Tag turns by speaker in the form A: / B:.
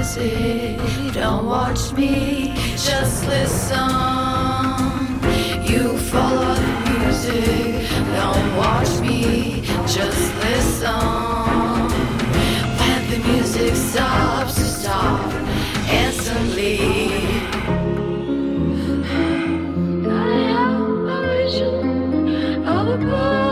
A: Don't watch me, just listen. You follow the music. Don't watch me, just listen. When the music stops, stop instantly. I have a vision of a bird.